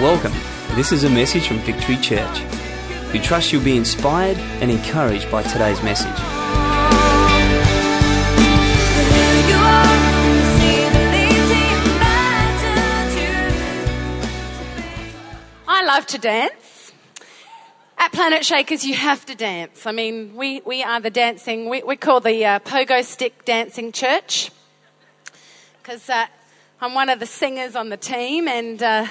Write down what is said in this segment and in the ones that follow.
Welcome. This is a message from Victory Church. We trust you'll be inspired and encouraged by today's message. I love to dance. At Planet Shakers, you have to dance. I mean, we, we are the dancing, we, we call the uh, pogo stick dancing church. Because uh, I'm one of the singers on the team, and uh,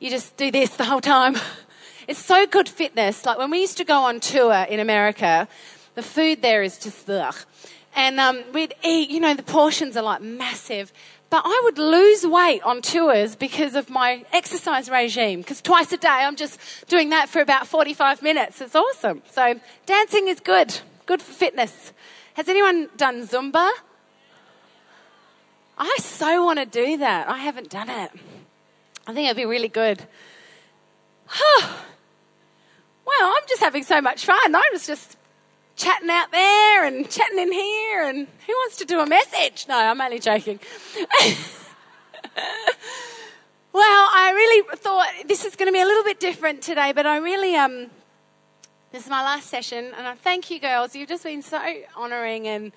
you just do this the whole time. It's so good fitness. Like when we used to go on tour in America, the food there is just ugh. And um, we'd eat, you know, the portions are like massive. But I would lose weight on tours because of my exercise regime. Because twice a day I'm just doing that for about 45 minutes. It's awesome. So dancing is good. Good for fitness. Has anyone done Zumba? I so want to do that. I haven't done it. I think it'd be really good. well, I'm just having so much fun. I was just chatting out there and chatting in here, and who wants to do a message? No, I'm only joking. well, I really thought this is going to be a little bit different today, but I really um. This is my last session, and I thank you, girls. You've just been so honouring and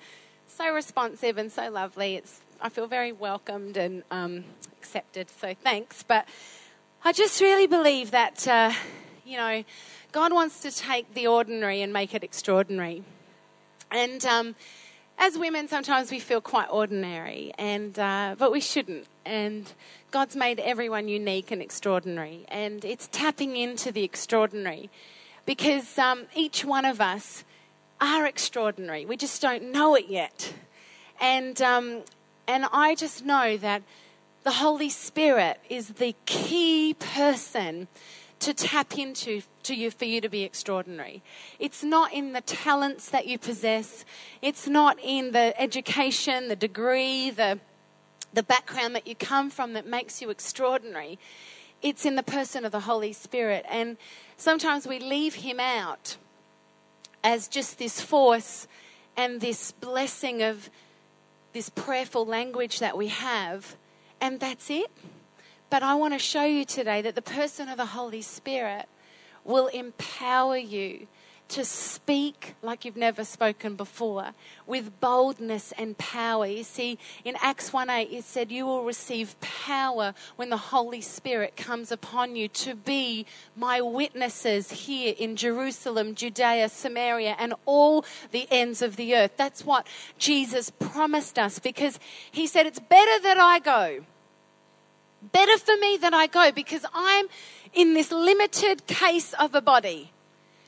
so responsive and so lovely. It's I feel very welcomed and um, accepted. So thanks. But I just really believe that, uh, you know, God wants to take the ordinary and make it extraordinary. And um, as women, sometimes we feel quite ordinary, and uh, but we shouldn't. And God's made everyone unique and extraordinary, and it's tapping into the extraordinary, because um, each one of us are extraordinary. We just don't know it yet. And um, and I just know that the Holy Spirit is the key person to tap into to you for you to be extraordinary. It's not in the talents that you possess. It's not in the education, the degree, the the background that you come from that makes you extraordinary. It's in the person of the Holy Spirit. And sometimes we leave him out as just this force and this blessing of this prayerful language that we have, and that's it. But I want to show you today that the person of the Holy Spirit will empower you to speak like you've never spoken before with boldness and power. You see, in Acts 1 8, it said, You will receive power when the Holy Spirit comes upon you to be my witnesses here in Jerusalem, Judea, Samaria, and all the ends of the earth. That's what Jesus promised us because he said, It's better that I go. Better for me that I go because I'm in this limited case of a body.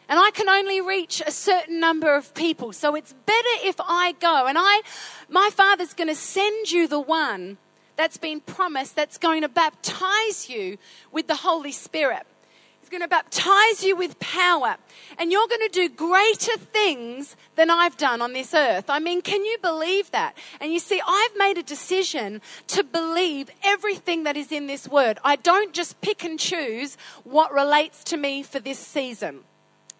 And I can only reach a certain number of people. So it's better if I go. And I, my Father's going to send you the one that's been promised that's going to baptize you with the Holy Spirit. Going to baptize you with power. And you're going to do greater things than I've done on this earth. I mean, can you believe that? And you see, I've made a decision to believe everything that is in this word. I don't just pick and choose what relates to me for this season.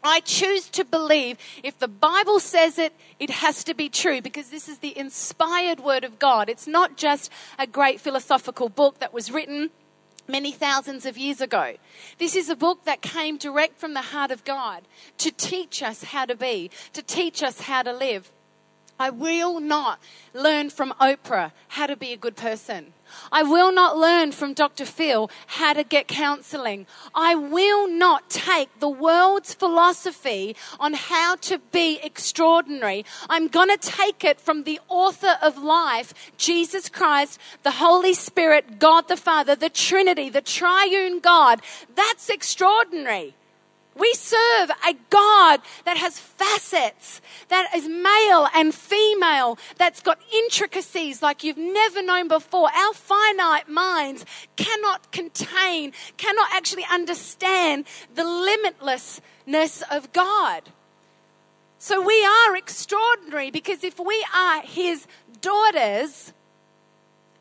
I choose to believe if the Bible says it, it has to be true because this is the inspired word of God. It's not just a great philosophical book that was written many thousands of years ago. This is a book that came direct from the heart of God to teach us how to be, to teach us how to live. I will not learn from Oprah how to be a good person. I will not learn from Dr. Phil how to get counseling. I will not take the world's philosophy on how to be extraordinary. I'm going to take it from the author of life, Jesus Christ, the Holy Spirit, God the Father, the Trinity, the triune God. That's extraordinary. We serve a God that has facets, that is male and female, that's got intricacies like you've never known before. Our finite minds cannot contain, cannot actually understand the limitlessness of God. So we are extraordinary because if we are His daughters,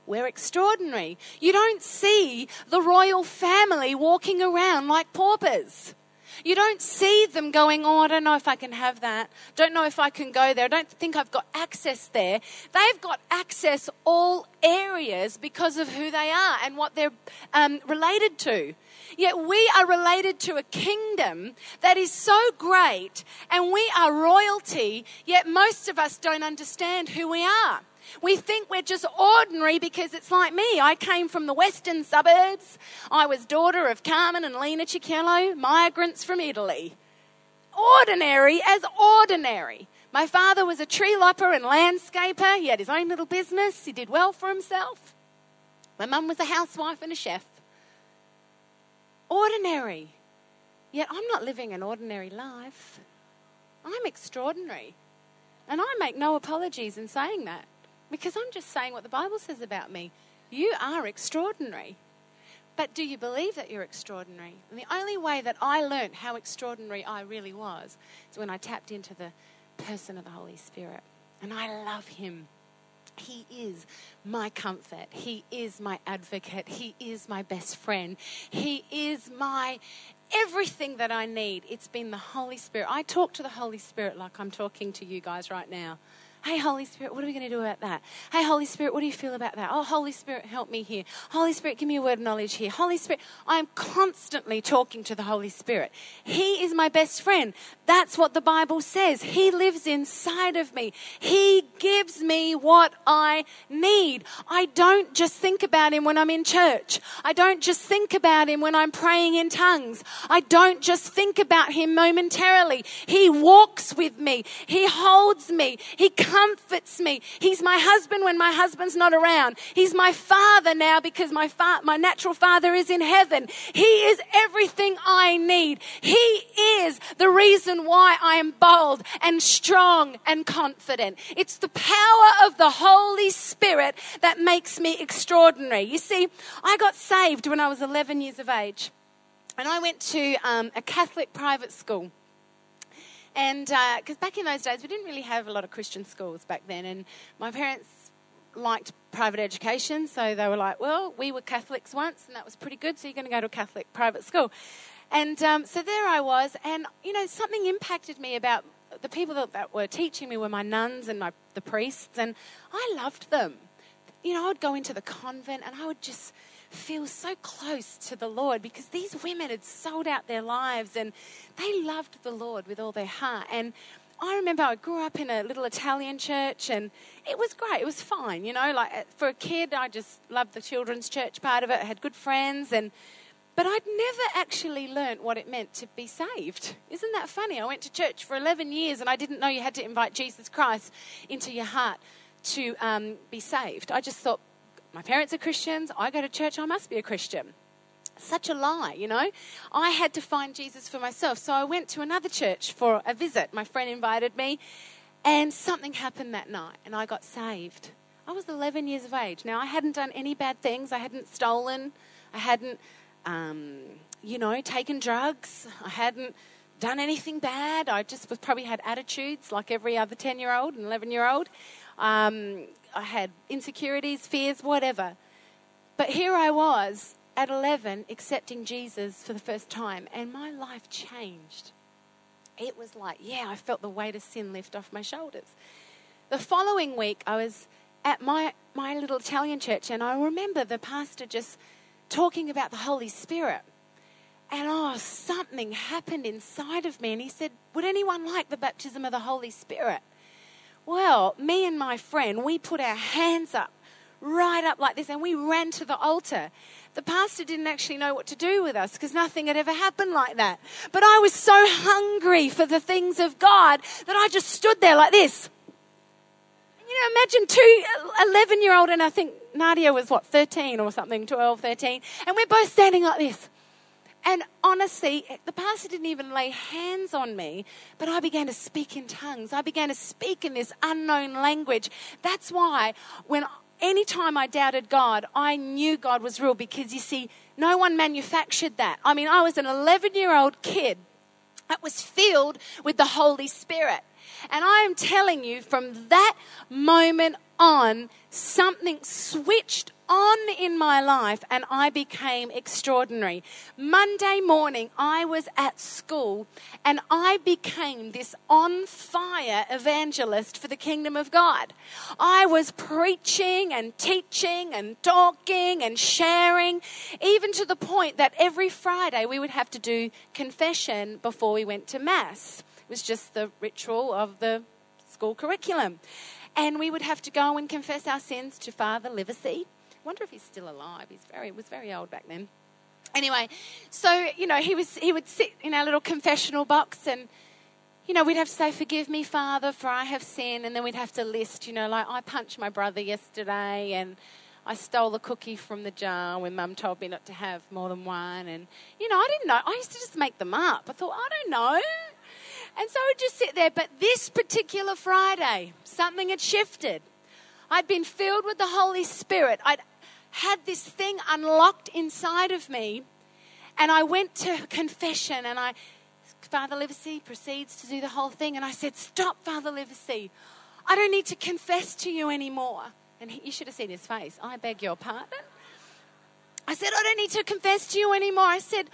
we're extraordinary. You don't see the royal family walking around like paupers. You don't see them going, oh, I don't know if I can have that. Don't know if I can go there. I don't think I've got access there. They've got access all areas because of who they are and what they're um, related to. Yet we are related to a kingdom that is so great and we are royalty, yet most of us don't understand who we are. We think we're just ordinary because it's like me. I came from the western suburbs. I was daughter of Carmen and Lena Ciccello, migrants from Italy. Ordinary as ordinary. My father was a tree lopper and landscaper. He had his own little business. He did well for himself. My mum was a housewife and a chef. Ordinary. Yet I'm not living an ordinary life. I'm extraordinary. And I make no apologies in saying that because I'm just saying what the Bible says about me. You are extraordinary. But do you believe that you're extraordinary? And the only way that I learned how extraordinary I really was is when I tapped into the person of the Holy Spirit. And I love him. He is my comfort. He is my advocate. He is my best friend. He is my everything that I need. It's been the Holy Spirit. I talk to the Holy Spirit like I'm talking to you guys right now. Hey, Holy Spirit, what are we going to do about that? Hey, Holy Spirit, what do you feel about that? Oh, Holy Spirit, help me here. Holy Spirit, give me a word of knowledge here. Holy Spirit, I am constantly talking to the Holy Spirit. He is my best friend. That's what the Bible says. He lives inside of me. He gives me what I need. I don't just think about Him when I'm in church. I don't just think about Him when I'm praying in tongues. I don't just think about Him momentarily. He walks with me. He holds me. He comforts me. He's my husband when my husband's not around. He's my father now because my fa- my natural father is in heaven. He is everything I need. He is the reason why I am bold and strong and confident. It's the power of the Holy Spirit that makes me extraordinary. You see, I got saved when I was 11 years of age. And I went to um, a Catholic private school. And because uh, back in those days, we didn't really have a lot of Christian schools back then. And my parents liked private education, so they were like, well, we were Catholics once, and that was pretty good, so you're going to go to a Catholic private school. And um, so there I was, and you know, something impacted me about the people that, that were teaching me were my nuns and my, the priests, and I loved them. You know, I would go into the convent and I would just feel so close to the Lord because these women had sold out their lives and they loved the Lord with all their heart. And I remember I grew up in a little Italian church and it was great. It was fine, you know, like uh, for a kid, I just loved the children's church part of it. I had good friends and but I'd never actually learnt what it meant to be saved. Isn't that funny? I went to church for 11 years and I didn't know you had to invite Jesus Christ into your heart to um, be saved. I just thought my parents are Christians, I go to church, I must be a Christian. Such a lie, you know. I had to find Jesus for myself. So I went to another church for a visit. My friend invited me, and something happened that night, and I got saved. I was 11 years of age. Now, I hadn't done any bad things. I hadn't stolen. I hadn't, um, you know, taken drugs. I hadn't done anything bad. I just was, probably had attitudes like every other 10 year old and 11 year old. Um, I had insecurities, fears, whatever. But here I was at 11 accepting Jesus for the first time, and my life changed. It was like, yeah, I felt the weight of sin lift off my shoulders. The following week, I was at my, my little Italian church, and I remember the pastor just talking about the Holy Spirit. And oh, something happened inside of me. And he said, Would anyone like the baptism of the Holy Spirit? Well, me and my friend, we put our hands up, right up like this, and we ran to the altar. The pastor didn't actually know what to do with us because nothing had ever happened like that. But I was so hungry for the things of God that I just stood there like this. You know, imagine two uh, 11 year old, and I think Nadia was what, 13 or something, 12, 13, and we're both standing like this. And honestly, the pastor didn't even lay hands on me, but I began to speak in tongues. I began to speak in this unknown language. That's why when anytime I doubted God, I knew God was real because you see, no one manufactured that. I mean, I was an 11 year old kid that was filled with the Holy Spirit. And I am telling you, from that moment on, something switched on in my life and I became extraordinary. Monday morning, I was at school and I became this on fire evangelist for the kingdom of God. I was preaching and teaching and talking and sharing, even to the point that every Friday we would have to do confession before we went to Mass. It was just the ritual of the school curriculum. And we would have to go and confess our sins to Father Livesey wonder if he's still alive. He's very was very old back then. Anyway, so you know he was he would sit in our little confessional box and. You know, we'd have to say, Forgive me, Father, for I have sinned. And then we'd have to list, you know, like I punched my brother yesterday and I stole the cookie from the jar when mum told me not to have more than one. And, you know, I didn't know. I used to just make them up. I thought, I don't know. And so I'd just sit there. But this particular Friday, something had shifted. I'd been filled with the Holy Spirit. I'd had this thing unlocked inside of me. And I went to confession and I, Father Livesey proceeds to do the whole thing. And I said, Stop, Father Livesey. I don't need to confess to you anymore. And he, you should have seen his face. I beg your pardon. I said, I don't need to confess to you anymore. I said,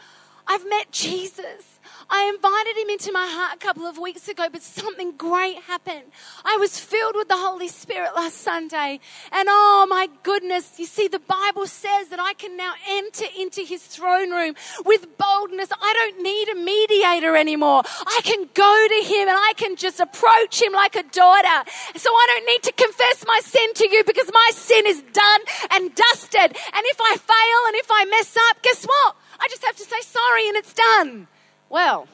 I've met Jesus. I invited him into my heart a couple of weeks ago, but something great happened. I was filled with the Holy Spirit last Sunday. And oh my goodness, you see, the Bible says that I can now enter into his throne room with boldness. I don't need a mediator anymore. I can go to him and I can just approach him like a daughter. So I don't need to confess my sin to you because my sin is done and dusted. And if I fail and if I mess up, guess what? I just have to say sorry and it's done. Well,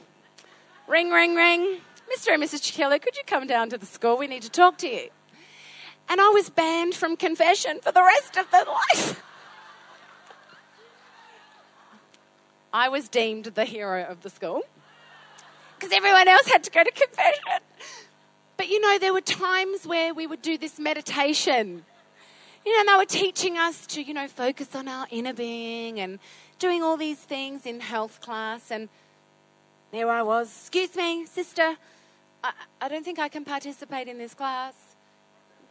ring, ring, ring. Mr. and Mrs. Chiquillo, could you come down to the school? We need to talk to you. And I was banned from confession for the rest of the life. I was deemed the hero of the school because everyone else had to go to confession. But you know, there were times where we would do this meditation. You know, and they were teaching us to, you know, focus on our inner being and doing all these things in health class. And there I was. Excuse me, sister. I, I don't think I can participate in this class.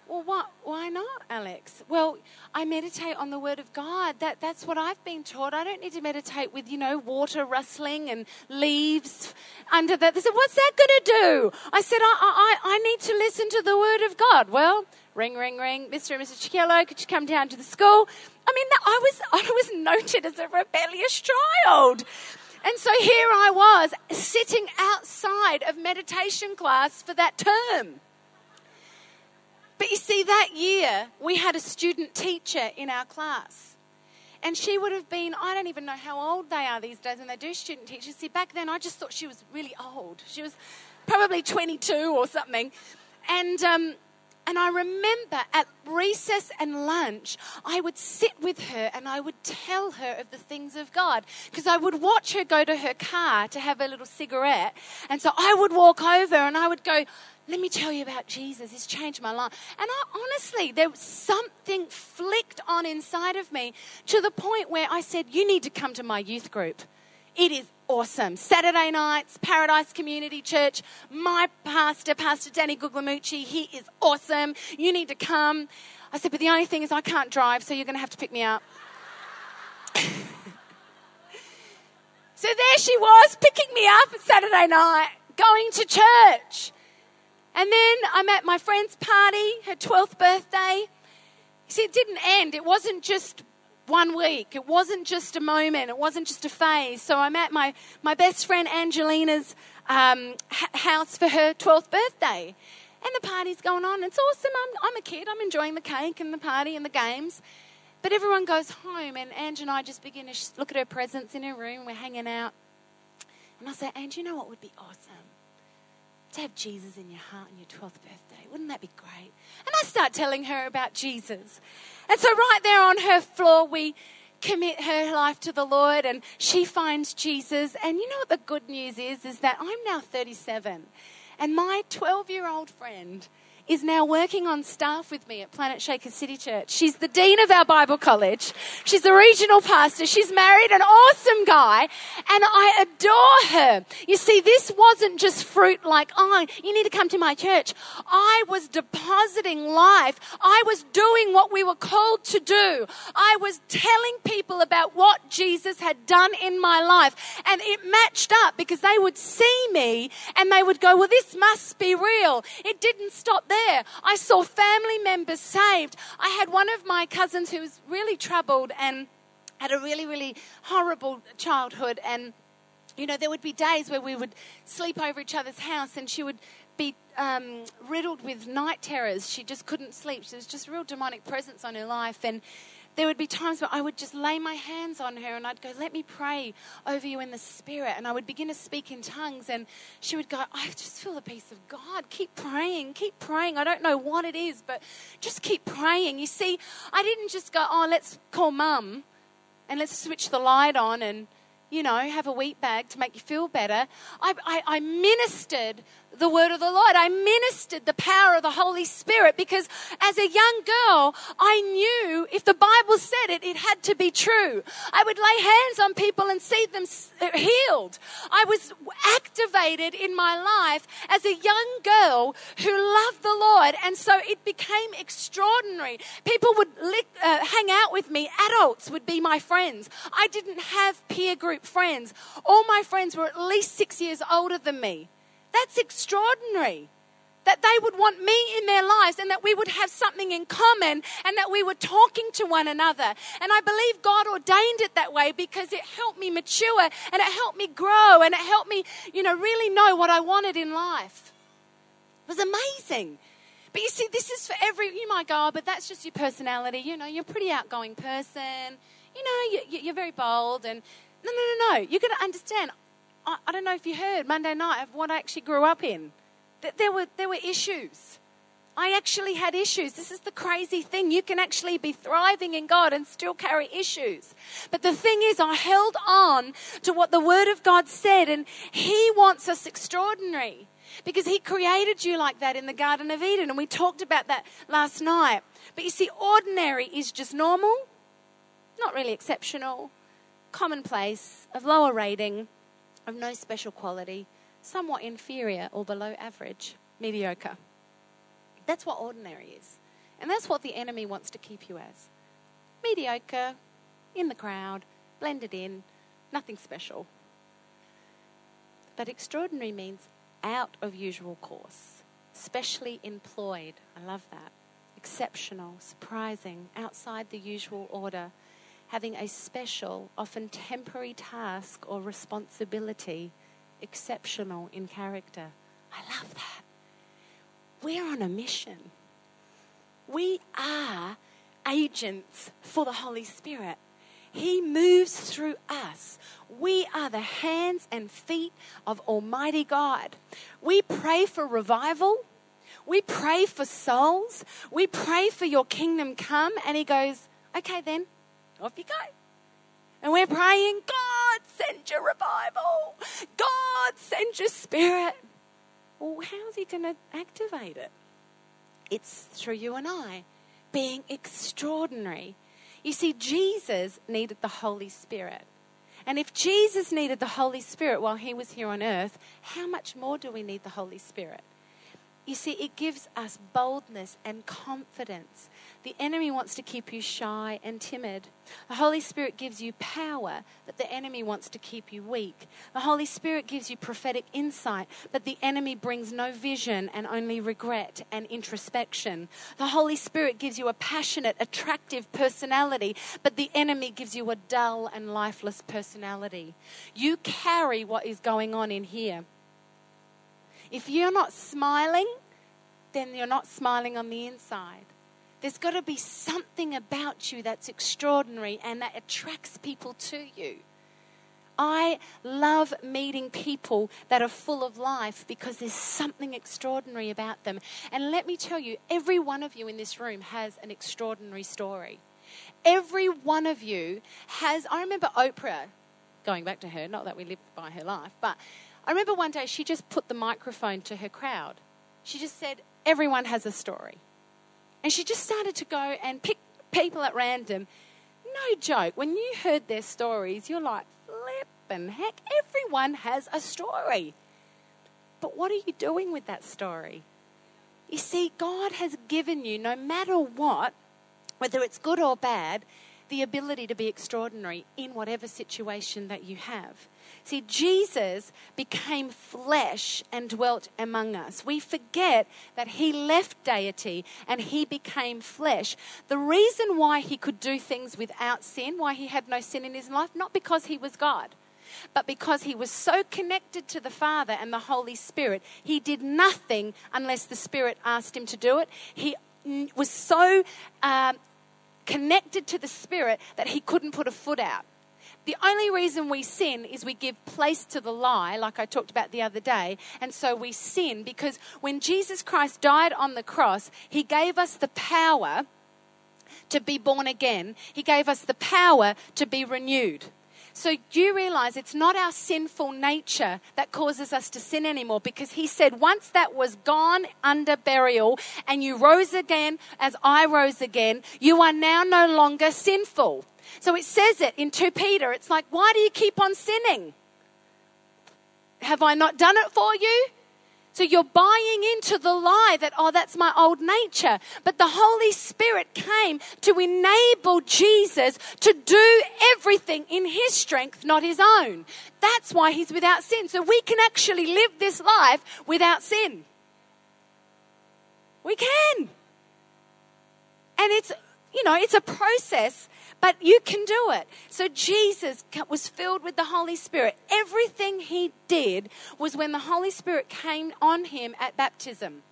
Well, what, why not, Alex? Well, I meditate on the Word of God. That, that's what I've been taught. I don't need to meditate with, you know, water rustling and leaves under that. They said, What's that going to do? I said, I, I, I need to listen to the Word of God. Well, ring, ring, ring. Mr. and Mrs. Chiquillo, could you come down to the school? I mean, I was, I was noted as a rebellious child. And so here I was sitting outside of meditation class for that term. But you see, that year we had a student teacher in our class. And she would have been, I don't even know how old they are these days when they do student teachers. See, back then I just thought she was really old. She was probably 22 or something. And um, and I remember at recess and lunch, I would sit with her and I would tell her of the things of God. Because I would watch her go to her car to have a little cigarette. And so I would walk over and I would go, let me tell you about Jesus. He's changed my life. And I honestly, there was something flicked on inside of me to the point where I said, You need to come to my youth group. It is awesome. Saturday nights, Paradise Community Church. My pastor, Pastor Danny Guglielmucci, he is awesome. You need to come. I said, but the only thing is I can't drive, so you're going to have to pick me up. so there she was, picking me up Saturday night, going to church. And then I'm at my friend's party, her 12th birthday. See, it didn't end. It wasn't just one week. It wasn't just a moment. It wasn't just a phase. So I'm at my, my best friend Angelina's um, house for her 12th birthday. And the party's going on. It's awesome. I'm, I'm a kid. I'm enjoying the cake and the party and the games. But everyone goes home, and Ange and I just begin to look at her presents in her room. We're hanging out. And I say, Ange, you know what would be awesome? To have Jesus in your heart on your 12th birthday. Wouldn't that be great? And I start telling her about Jesus. And so, right there on her floor, we commit her life to the Lord and she finds Jesus. And you know what the good news is? Is that I'm now 37 and my 12 year old friend is now working on staff with me at Planet Shaker City Church. She's the dean of our Bible college. She's the regional pastor. She's married an awesome guy and I adore her. You see, this wasn't just fruit like, oh, you need to come to my church. I was depositing life. I was doing what we were called to do. I was telling people about what Jesus had done in my life and it matched up because they would see me and they would go, well, this must be real. It didn't stop there there. I saw family members saved. I had one of my cousins who was really troubled and had a really, really horrible childhood. And, you know, there would be days where we would sleep over each other's house and she would be um, riddled with night terrors. She just couldn't sleep. There was just real demonic presence on her life. And there would be times where I would just lay my hands on her and I'd go, Let me pray over you in the spirit. And I would begin to speak in tongues. And she would go, I just feel the peace of God. Keep praying, keep praying. I don't know what it is, but just keep praying. You see, I didn't just go, Oh, let's call mum and let's switch the light on and you know, have a wheat bag to make you feel better. I, I, I, ministered the word of the Lord. I ministered the power of the Holy Spirit because as a young girl, I knew if the Bible said it, it had to be true. I would lay hands on people and see them uh, healed. I was activated in my life as a young girl who loved the Lord. And so it became extraordinary. People would lick, uh, hang out with me. Adults would be my friends. I didn't have peer group friends. All my friends were at least six years older than me. That's extraordinary. That they would want me in their lives and that we would have something in common and that we were talking to one another. And I believe God ordained it that way because it helped me mature and it helped me grow and it helped me, you know, really know what I wanted in life. It was amazing. But you see, this is for every, you might go, oh, but that's just your personality. You know, you're a pretty outgoing person. You know, you're very bold. And no, no, no, no. You've got to understand, I, I don't know if you heard Monday night of what I actually grew up in. That There were, there were issues. I actually had issues. This is the crazy thing. You can actually be thriving in God and still carry issues. But the thing is, I held on to what the Word of God said, and He wants us extraordinary because He created you like that in the Garden of Eden. And we talked about that last night. But you see, ordinary is just normal, not really exceptional, commonplace, of lower rating of no special quality, somewhat inferior or below average, mediocre. That's what ordinary is. And that's what the enemy wants to keep you as. Mediocre, in the crowd, blended in, nothing special. But extraordinary means out of usual course, specially employed. I love that. Exceptional, surprising, outside the usual order having a special, often temporary task or responsibility, exceptional in character. I love that. We're on a mission. We are agents for the Holy Spirit. He moves through us. We are the hands and feet of Almighty God. We pray for revival. We pray for souls. We pray for your kingdom come. And He goes, okay, then, off you go. And we're praying, God, send your revival. God, send your spirit. Well, how's He going to activate it? It's through you and I being extraordinary. You see, Jesus needed the Holy Spirit. And if Jesus needed the Holy Spirit while he was here on earth, how much more do we need the Holy Spirit? You see, it gives us boldness and confidence. The enemy wants to keep you shy and timid. The Holy Spirit gives you power, but the enemy wants to keep you weak. The Holy Spirit gives you prophetic insight, but the enemy brings no vision and only regret and introspection. The Holy Spirit gives you a passionate, attractive personality, but the enemy gives you a dull and lifeless personality. You carry what is going on in here. If you're not smiling, then you're not smiling on the inside. There's got to be something about you that's extraordinary and that attracts people to you. I love meeting people that are full of life because there's something extraordinary about them. And let me tell you, every one of you in this room has an extraordinary story. Every one of you has, I remember Oprah, going back to her, not that we live by her life, but I remember one day she just put the microphone to her crowd. She just said, Everyone has a story. And she just started to go and pick people at random. No joke. When you heard their stories, you're like, flip and heck, everyone has a story. But what are you doing with that story? You see, God has given you, no matter what, whether it's good or bad, the ability to be extraordinary in whatever situation that you have. See, Jesus became flesh and dwelt among us. We forget that he left deity and he became flesh. The reason why he could do things without sin, why he had no sin in his life, not because he was God, but because he was so connected to the Father and the Holy Spirit, he did nothing unless the Spirit asked him to do it. He was so uh, connected to the Spirit that he couldn't put a foot out. The only reason we sin is we give place to the lie, like I talked about the other day. And so we sin because when Jesus Christ died on the cross, he gave us the power to be born again, he gave us the power to be renewed. So you realize it's not our sinful nature that causes us to sin anymore because he said once that was gone under burial and you rose again as I rose again, you are now no longer sinful. So it says it in 2 Peter. It's like, why do you keep on sinning? Have I not done it for you? So you're buying into the lie that, oh, that's my old nature. But the Holy Spirit came to enable Jesus to do everything in his strength, not his own. That's why he's without sin. So we can actually live this life without sin. We can. And it's, you know, it's a process but you can do it. So Jesus was filled with the Holy Spirit. Everything he did was when the Holy Spirit came on him at baptism.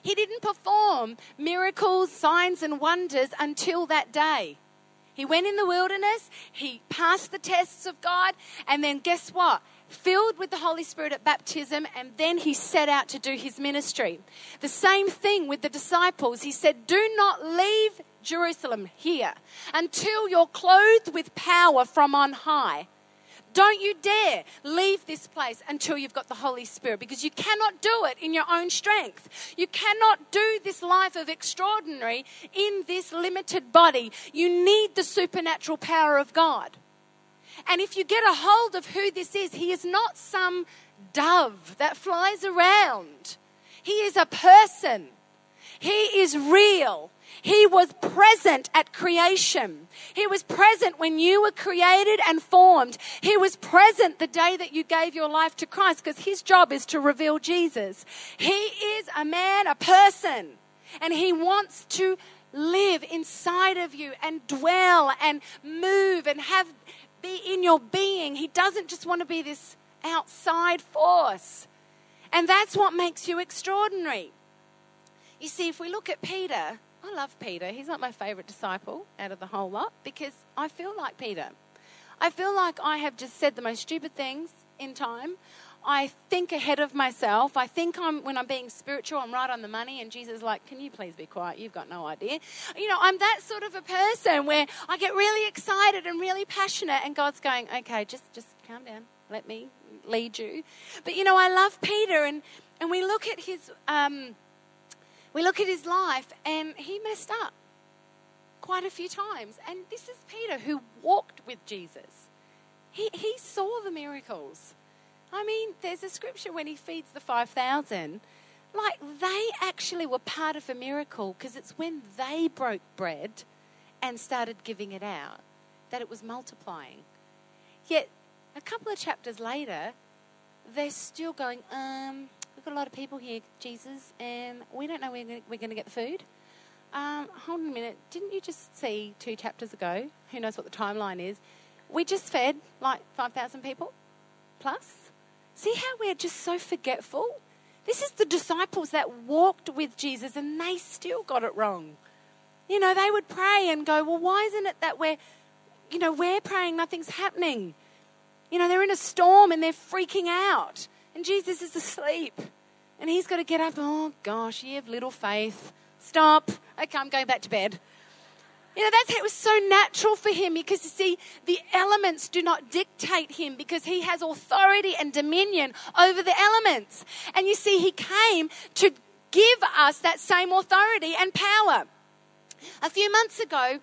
He didn't perform miracles, signs, and wonders until that day. He went in the wilderness, he passed the tests of God, and then guess what? Filled with the Holy Spirit at baptism, and then he set out to do his ministry. The same thing with the disciples. He said, Do not leave Jerusalem here until you're clothed with power from on high. Don't you dare leave this place until you've got the Holy Spirit because you cannot do it in your own strength. You cannot do this life of extraordinary in this limited body. You need the supernatural power of God. And if you get a hold of who this is, he is not some dove that flies around. He is a person. He is real. He was present at creation. He was present when you were created and formed. He was present the day that you gave your life to Christ because his job is to reveal Jesus. He is a man, a person, and he wants to live inside of you and dwell and move and have be in your being. He doesn't just want to be this outside force. And that's what makes you extraordinary. You see, if we look at Peter, I love Peter. He's not my favorite disciple out of the whole lot because I feel like Peter. I feel like I have just said the most stupid things in time. I think ahead of myself. I think I'm when I'm being spiritual, I'm right on the money, and Jesus is like, "Can you please be quiet? You've got no idea." You know, I'm that sort of a person where I get really excited and really passionate, and God's going, "Okay, just just calm down. Let me lead you." But you know, I love Peter, and and we look at his. Um, we look at his life and he messed up quite a few times. And this is Peter who walked with Jesus. He, he saw the miracles. I mean, there's a scripture when he feeds the 5,000, like they actually were part of a miracle because it's when they broke bread and started giving it out that it was multiplying. Yet, a couple of chapters later, they're still going, um, got a lot of people here, Jesus, and we don't know where we're going to get the food. Um, hold on a minute. Didn't you just see two chapters ago? Who knows what the timeline is? We just fed like 5,000 people plus. See how we're just so forgetful? This is the disciples that walked with Jesus and they still got it wrong. You know, they would pray and go, well, why isn't it that we're, you know, we're praying, nothing's happening? You know, they're in a storm and they're freaking out and Jesus is asleep. And he's got to get up. Oh, gosh, you have little faith. Stop. Okay, I'm going back to bed. You know, that's it was so natural for him because you see, the elements do not dictate him because he has authority and dominion over the elements. And you see, he came to give us that same authority and power. A few months ago,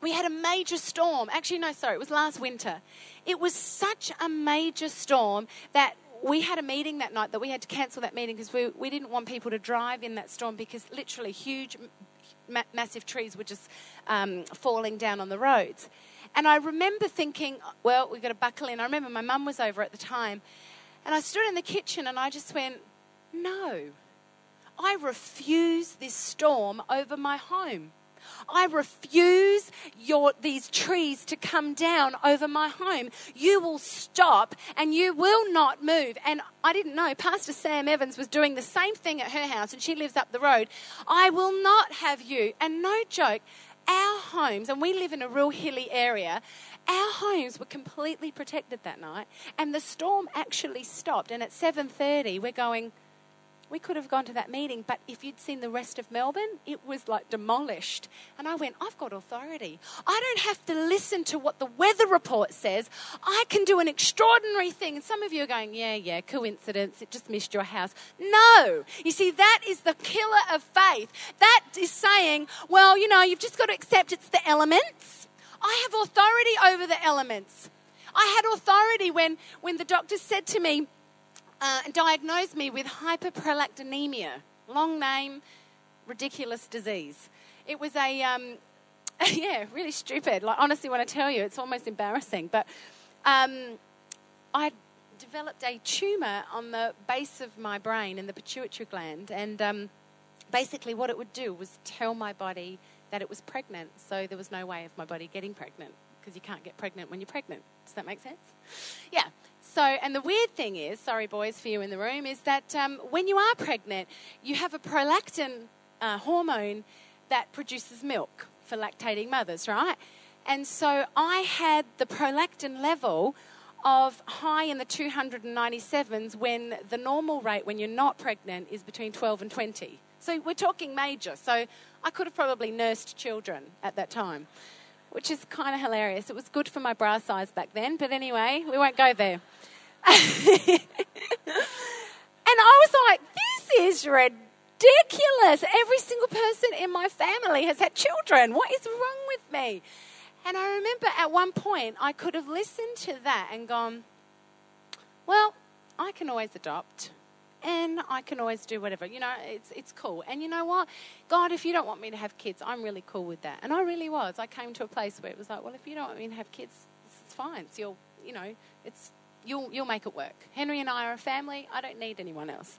we had a major storm. Actually, no, sorry, it was last winter. It was such a major storm that we had a meeting that night that we had to cancel that meeting because we, we didn't want people to drive in that storm because literally huge, ma- massive trees were just um, falling down on the roads. And I remember thinking, well, we've got to buckle in. I remember my mum was over at the time. And I stood in the kitchen and I just went, no, I refuse this storm over my home. I refuse your, these trees to come down over my home. You will stop and you will not move. And I didn't know, Pastor Sam Evans was doing the same thing at her house, and she lives up the road. I will not have you. And no joke, our homes, and we live in a real hilly area, our homes were completely protected that night and the storm actually stopped and at 7.30 we're going we could have gone to that meeting, but if you'd seen the rest of Melbourne, it was like demolished. And I went, I've got authority. I don't have to listen to what the weather report says. I can do an extraordinary thing. And some of you are going, yeah, yeah, coincidence. It just missed your house. No. You see, that is the killer of faith. That is saying, well, you know, you've just got to accept it's the elements. I have authority over the elements. I had authority when, when the doctor said to me, uh, diagnosed me with hyperprolactinemia. Long name, ridiculous disease. It was a, um, yeah, really stupid. Like, honestly, when I tell you, it's almost embarrassing. But um, I developed a tumor on the base of my brain in the pituitary gland. And um, basically, what it would do was tell my body that it was pregnant. So there was no way of my body getting pregnant because you can't get pregnant when you're pregnant. Does that make sense? Yeah. So, and the weird thing is, sorry boys for you in the room, is that um, when you are pregnant, you have a prolactin uh, hormone that produces milk for lactating mothers, right? And so I had the prolactin level of high in the 297s when the normal rate when you're not pregnant is between 12 and 20. So we're talking major. So I could have probably nursed children at that time, which is kind of hilarious. It was good for my bra size back then, but anyway, we won't go there. and I was like, this is ridiculous. Every single person in my family has had children. What is wrong with me? And I remember at one point I could have listened to that and gone, well, I can always adopt and I can always do whatever. You know, it's it's cool. And you know what? God, if you don't want me to have kids, I'm really cool with that. And I really was. I came to a place where it was like, well, if you don't want me to have kids, it's fine. It's your, you know, it's you'll, you'll make it work. Henry and I are a family. I don't need anyone else.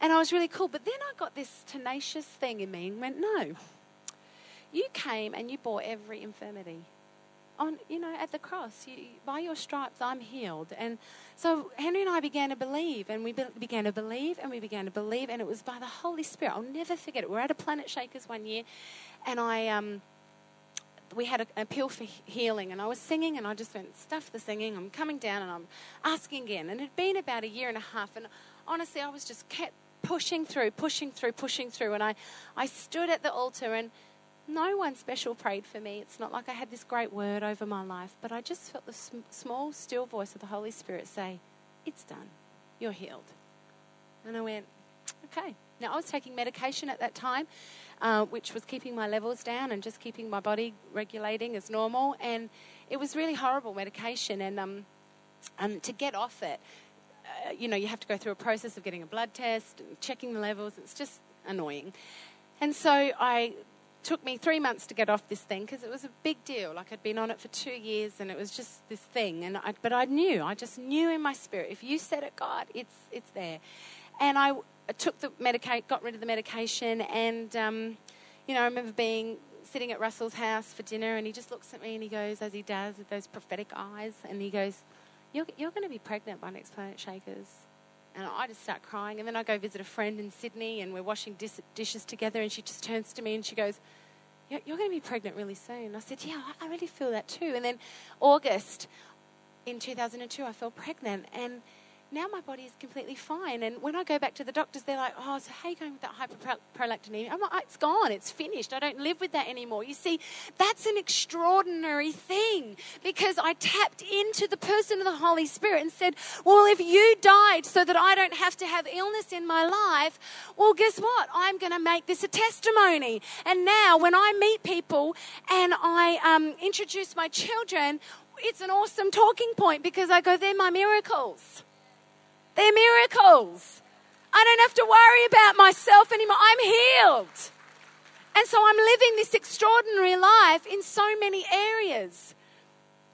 And I was really cool. But then I got this tenacious thing in me and went, no. You came and you bore every infirmity. On, you know, at the cross, you, by your stripes, I'm healed. And so Henry and I began to believe, and we be, began to believe, and we began to believe, and it was by the Holy Spirit. I'll never forget it. We we're at a Planet Shakers one year, and I um, we had an appeal for healing, and I was singing, and I just went, stuff the singing. I'm coming down, and I'm asking again. And it had been about a year and a half, and honestly, I was just kept pushing through, pushing through, pushing through. And I, I stood at the altar, and no one special prayed for me. It's not like I had this great word over my life, but I just felt the sm- small, still voice of the Holy Spirit say, It's done. You're healed. And I went, Okay. Now, I was taking medication at that time uh, which was keeping my levels down and just keeping my body regulating as normal. And it was really horrible medication. And um, um, to get off it, uh, you know, you have to go through a process of getting a blood test and checking the levels. It's just annoying. And so I took me three months to get off this thing because it was a big deal. Like I'd been on it for two years and it was just this thing. And I, but I knew, I just knew in my spirit, if you said it, God, it's it's there. And I took the medicate, got rid of the medication, and um, you know, I remember being sitting at Russell's house for dinner, and he just looks at me and he goes, as he does with those prophetic eyes, and he goes, "You're, you're going to be pregnant by next Planet Shakers." And I just start crying, and then I go visit a friend in Sydney, and we're washing dis- dishes together, and she just turns to me and she goes, "You're, you're going to be pregnant really soon." I said, "Yeah, I really feel that too." And then August in 2002, I fell pregnant, and now my body is completely fine. And when I go back to the doctors, they're like, oh, so how are you going with that hyperprolactinemia? I'm like, oh, it's gone. It's finished. I don't live with that anymore. You see, that's an extraordinary thing because I tapped into the person of the Holy Spirit and said, well, if you died so that I don't have to have illness in my life, well, guess what? I'm going to make this a testimony. And now when I meet people and I um, introduce my children, it's an awesome talking point because I go, they're my miracles. They're miracles. I don't have to worry about myself anymore. I'm healed. And so I'm living this extraordinary life in so many areas.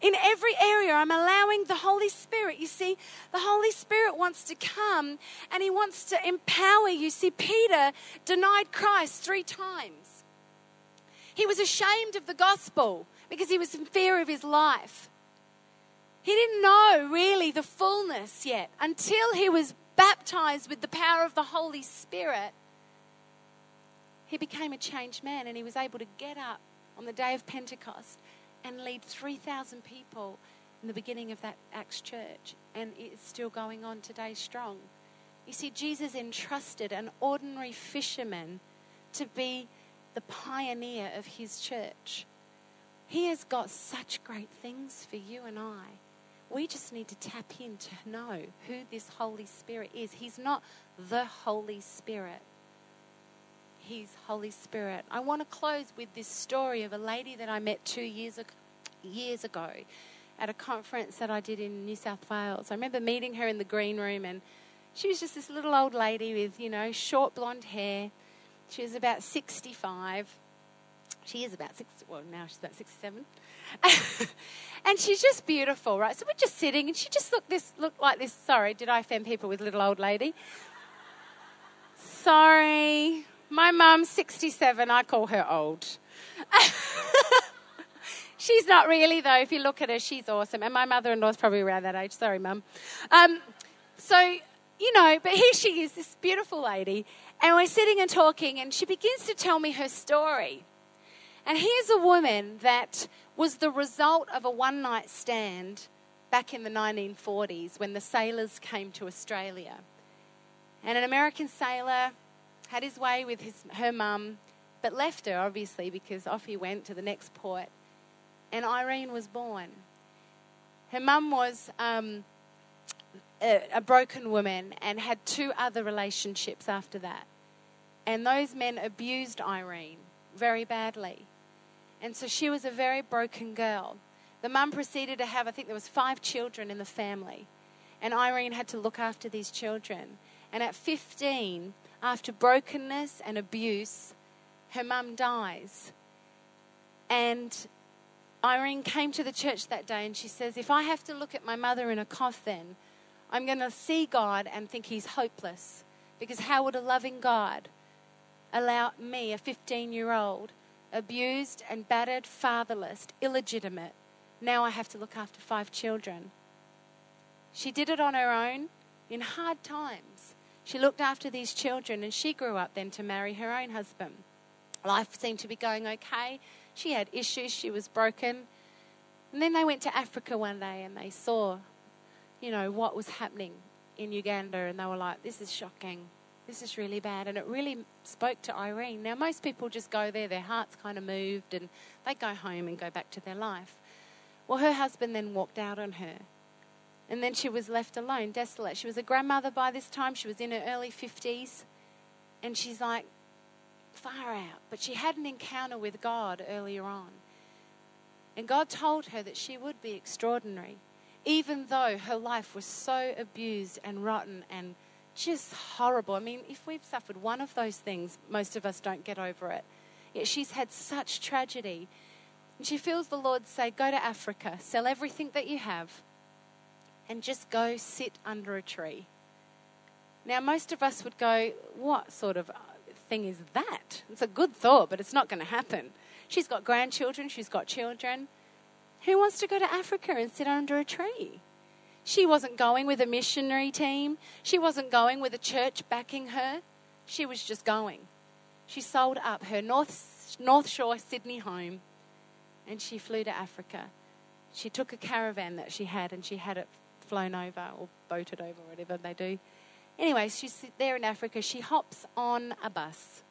In every area, I'm allowing the Holy Spirit. You see, the Holy Spirit wants to come and He wants to empower you. See, Peter denied Christ three times. He was ashamed of the gospel because he was in fear of his life. He didn't know really the fullness yet until he was baptized with the power of the Holy Spirit. He became a changed man and he was able to get up on the day of Pentecost and lead 3,000 people in the beginning of that Acts church. And it's still going on today strong. You see, Jesus entrusted an ordinary fisherman to be the pioneer of his church. He has got such great things for you and I. We just need to tap in to know who this Holy Spirit is. He's not the Holy Spirit. He's Holy Spirit. I want to close with this story of a lady that I met two years ago, years ago at a conference that I did in New South Wales. I remember meeting her in the green room, and she was just this little old lady with, you know, short blonde hair. She was about 65. She is about 60, well, now she's about 67. and she's just beautiful, right? So we're just sitting, and she just looked this looked like this. Sorry, did I offend people with little old lady? Sorry, my mum's sixty-seven. I call her old. she's not really though. If you look at her, she's awesome, and my mother-in-law's probably around that age. Sorry, mum. Um, so you know, but here she is, this beautiful lady, and we're sitting and talking, and she begins to tell me her story. And here's a woman that was the result of a one night stand back in the 1940s when the sailors came to Australia. And an American sailor had his way with his, her mum, but left her, obviously, because off he went to the next port. And Irene was born. Her mum was um, a, a broken woman and had two other relationships after that. And those men abused Irene very badly. And so she was a very broken girl. The mum proceeded to have, I think there was five children in the family. And Irene had to look after these children. And at 15, after brokenness and abuse, her mum dies. And Irene came to the church that day and she says, If I have to look at my mother in a coffin, I'm going to see God and think he's hopeless. Because how would a loving God allow me, a 15 year old, abused and battered, fatherless, illegitimate. Now I have to look after five children. She did it on her own in hard times. She looked after these children and she grew up then to marry her own husband. Life seemed to be going okay. She had issues, she was broken. And then they went to Africa one day and they saw, you know, what was happening in Uganda and they were like, this is shocking this is really bad. And it really spoke to Irene. Now, most people just go there, their heart's kind of moved, and they go home and go back to their life. Well, her husband then walked out on her. And then she was left alone, desolate. She was a grandmother by this time. She was in her early 50s. And she's like, far out. But she had an encounter with God earlier on. And God told her that she would be extraordinary, even though her life was so abused and rotten and just horrible. I mean, if we've suffered one of those things, most of us don't get over it. Yet she's had such tragedy. And she feels the Lord say, Go to Africa, sell everything that you have, and just go sit under a tree. Now, most of us would go, What sort of thing is that? It's a good thought, but it's not going to happen. She's got grandchildren, she's got children. Who wants to go to Africa and sit under a tree? She wasn't going with a missionary team. She wasn't going with a church backing her. She was just going. She sold up her North, North Shore Sydney home and she flew to Africa. She took a caravan that she had and she had it flown over or boated over, whatever they do. Anyway, she's there in Africa. She hops on a bus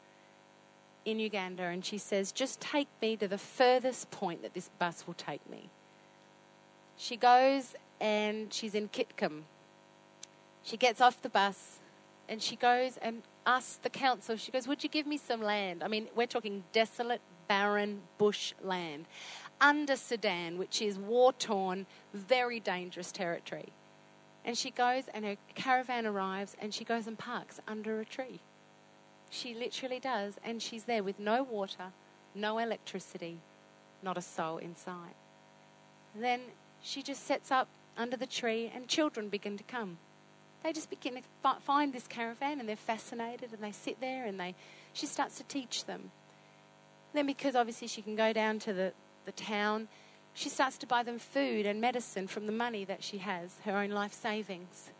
in Uganda and she says, Just take me to the furthest point that this bus will take me. She goes and she's in Kitgum. She gets off the bus and she goes and asks the council, she goes, Would you give me some land? I mean, we're talking desolate, barren bush land under Sudan, which is war torn, very dangerous territory. And she goes and her caravan arrives and she goes and parks under a tree. She literally does. And she's there with no water, no electricity, not a soul inside. Then she just sets up under the tree and children begin to come. They just begin to find this caravan and they're fascinated and they sit there and they, she starts to teach them. Then, because obviously she can go down to the, the town, she starts to buy them food and medicine from the money that she has, her own life savings.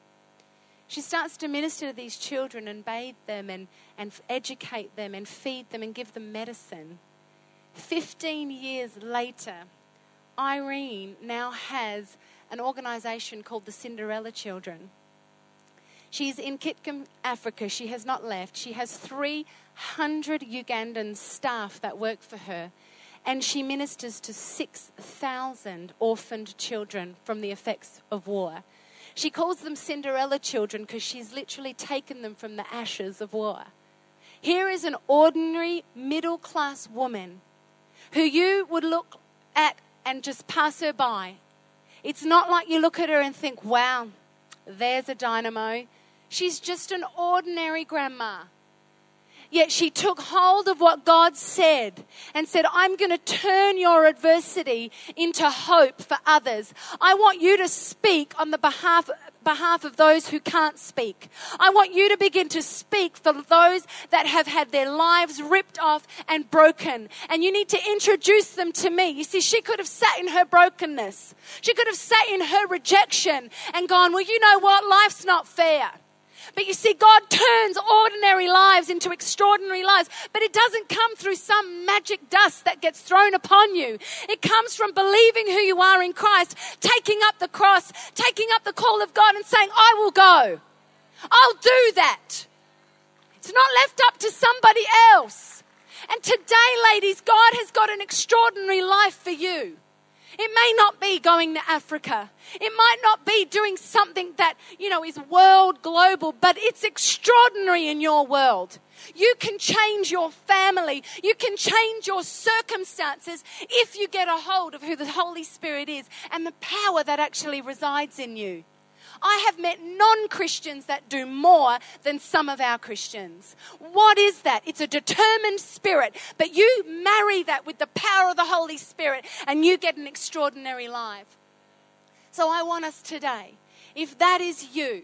She starts to minister to these children and bathe them and, and educate them and feed them and give them medicine. 15 years later, Irene now has an organization called the Cinderella Children. She's in Kitgum, Africa. She has not left. She has 300 Ugandan staff that work for her. And she ministers to 6,000 orphaned children from the effects of war. She calls them Cinderella children because she's literally taken them from the ashes of war. Here is an ordinary middle class woman who you would look at and just pass her by. It's not like you look at her and think, wow, there's a dynamo. She's just an ordinary grandma. Yet she took hold of what God said and said, I'm going to turn your adversity into hope for others. I want you to speak on the behalf, behalf of those who can't speak. I want you to begin to speak for those that have had their lives ripped off and broken. And you need to introduce them to me. You see, she could have sat in her brokenness. She could have sat in her rejection and gone, well, you know what? Life's not fair. But you see, God turns ordinary lives into extraordinary lives. But it doesn't come through some magic dust that gets thrown upon you. It comes from believing who you are in Christ, taking up the cross, taking up the call of God and saying, I will go. I'll do that. It's not left up to somebody else. And today, ladies, God has got an extraordinary life for you. It may not be going to Africa. It might not be doing something that, you know, is world global, but it's extraordinary in your world. You can change your family. You can change your circumstances if you get a hold of who the Holy Spirit is and the power that actually resides in you. I have met non Christians that do more than some of our Christians. What is that? It's a determined spirit, but you marry that with the power of the Holy Spirit and you get an extraordinary life. So I want us today, if that is you,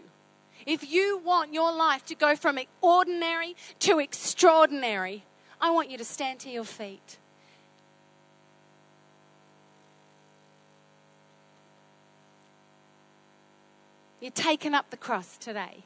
if you want your life to go from ordinary to extraordinary, I want you to stand to your feet. You're taking up the cross today.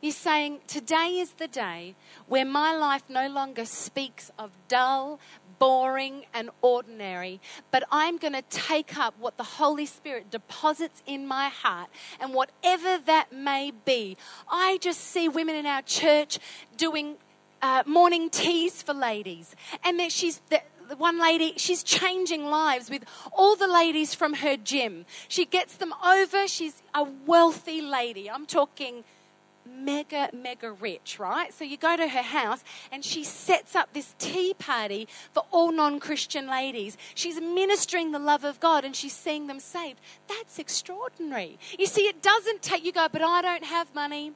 You're saying, Today is the day where my life no longer speaks of dull, boring, and ordinary, but I'm going to take up what the Holy Spirit deposits in my heart, and whatever that may be. I just see women in our church doing uh, morning teas for ladies, and that she's. The one lady, she's changing lives with all the ladies from her gym. She gets them over. She's a wealthy lady. I'm talking mega, mega rich, right? So you go to her house and she sets up this tea party for all non Christian ladies. She's ministering the love of God and she's seeing them saved. That's extraordinary. You see, it doesn't take, you go, but I don't have money.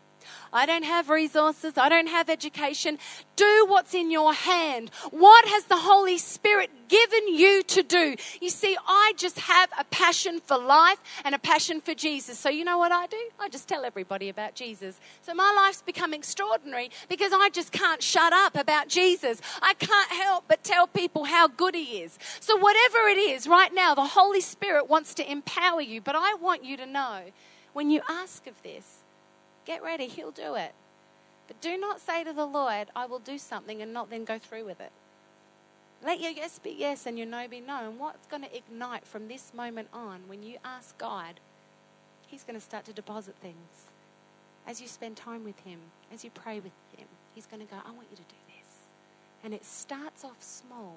I don't have resources. I don't have education. Do what's in your hand. What has the Holy Spirit given you to do? You see, I just have a passion for life and a passion for Jesus. So, you know what I do? I just tell everybody about Jesus. So, my life's become extraordinary because I just can't shut up about Jesus. I can't help but tell people how good He is. So, whatever it is, right now, the Holy Spirit wants to empower you. But I want you to know when you ask of this, Get ready, He'll do it. But do not say to the Lord, I will do something and not then go through with it. Let your yes be yes and your no be no. And what's going to ignite from this moment on when you ask God, He's going to start to deposit things. As you spend time with Him, as you pray with Him, He's going to go, I want you to do this. And it starts off small.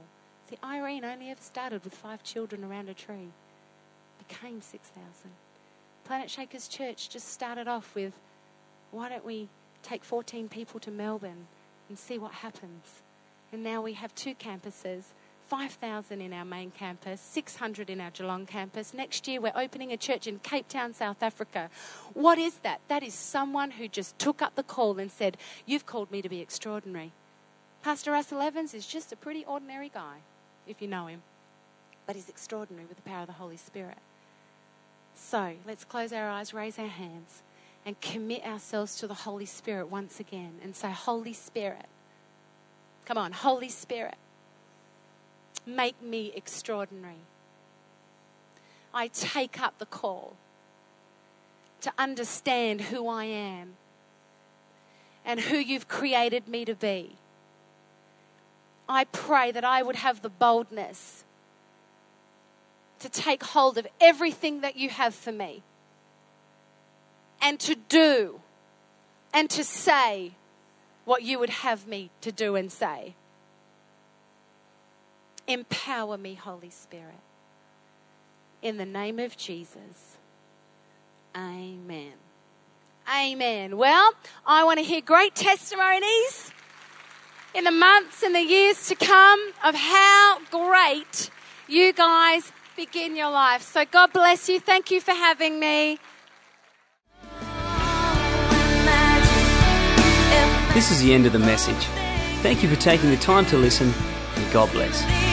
See, Irene only ever started with five children around a tree, became 6,000. Planet Shakers Church just started off with, why don't we take 14 people to Melbourne and see what happens? And now we have two campuses 5,000 in our main campus, 600 in our Geelong campus. Next year, we're opening a church in Cape Town, South Africa. What is that? That is someone who just took up the call and said, You've called me to be extraordinary. Pastor Russell Evans is just a pretty ordinary guy, if you know him, but he's extraordinary with the power of the Holy Spirit. So let's close our eyes, raise our hands, and commit ourselves to the Holy Spirit once again and say, Holy Spirit, come on, Holy Spirit make me extraordinary. I take up the call to understand who I am and who you've created me to be. I pray that I would have the boldness to take hold of everything that you have for me and to do and to say what you would have me to do and say. Empower me, Holy Spirit. In the name of Jesus. Amen. Amen. Well, I want to hear great testimonies in the months and the years to come of how great you guys begin your life. So God bless you. Thank you for having me. This is the end of the message. Thank you for taking the time to listen, and God bless.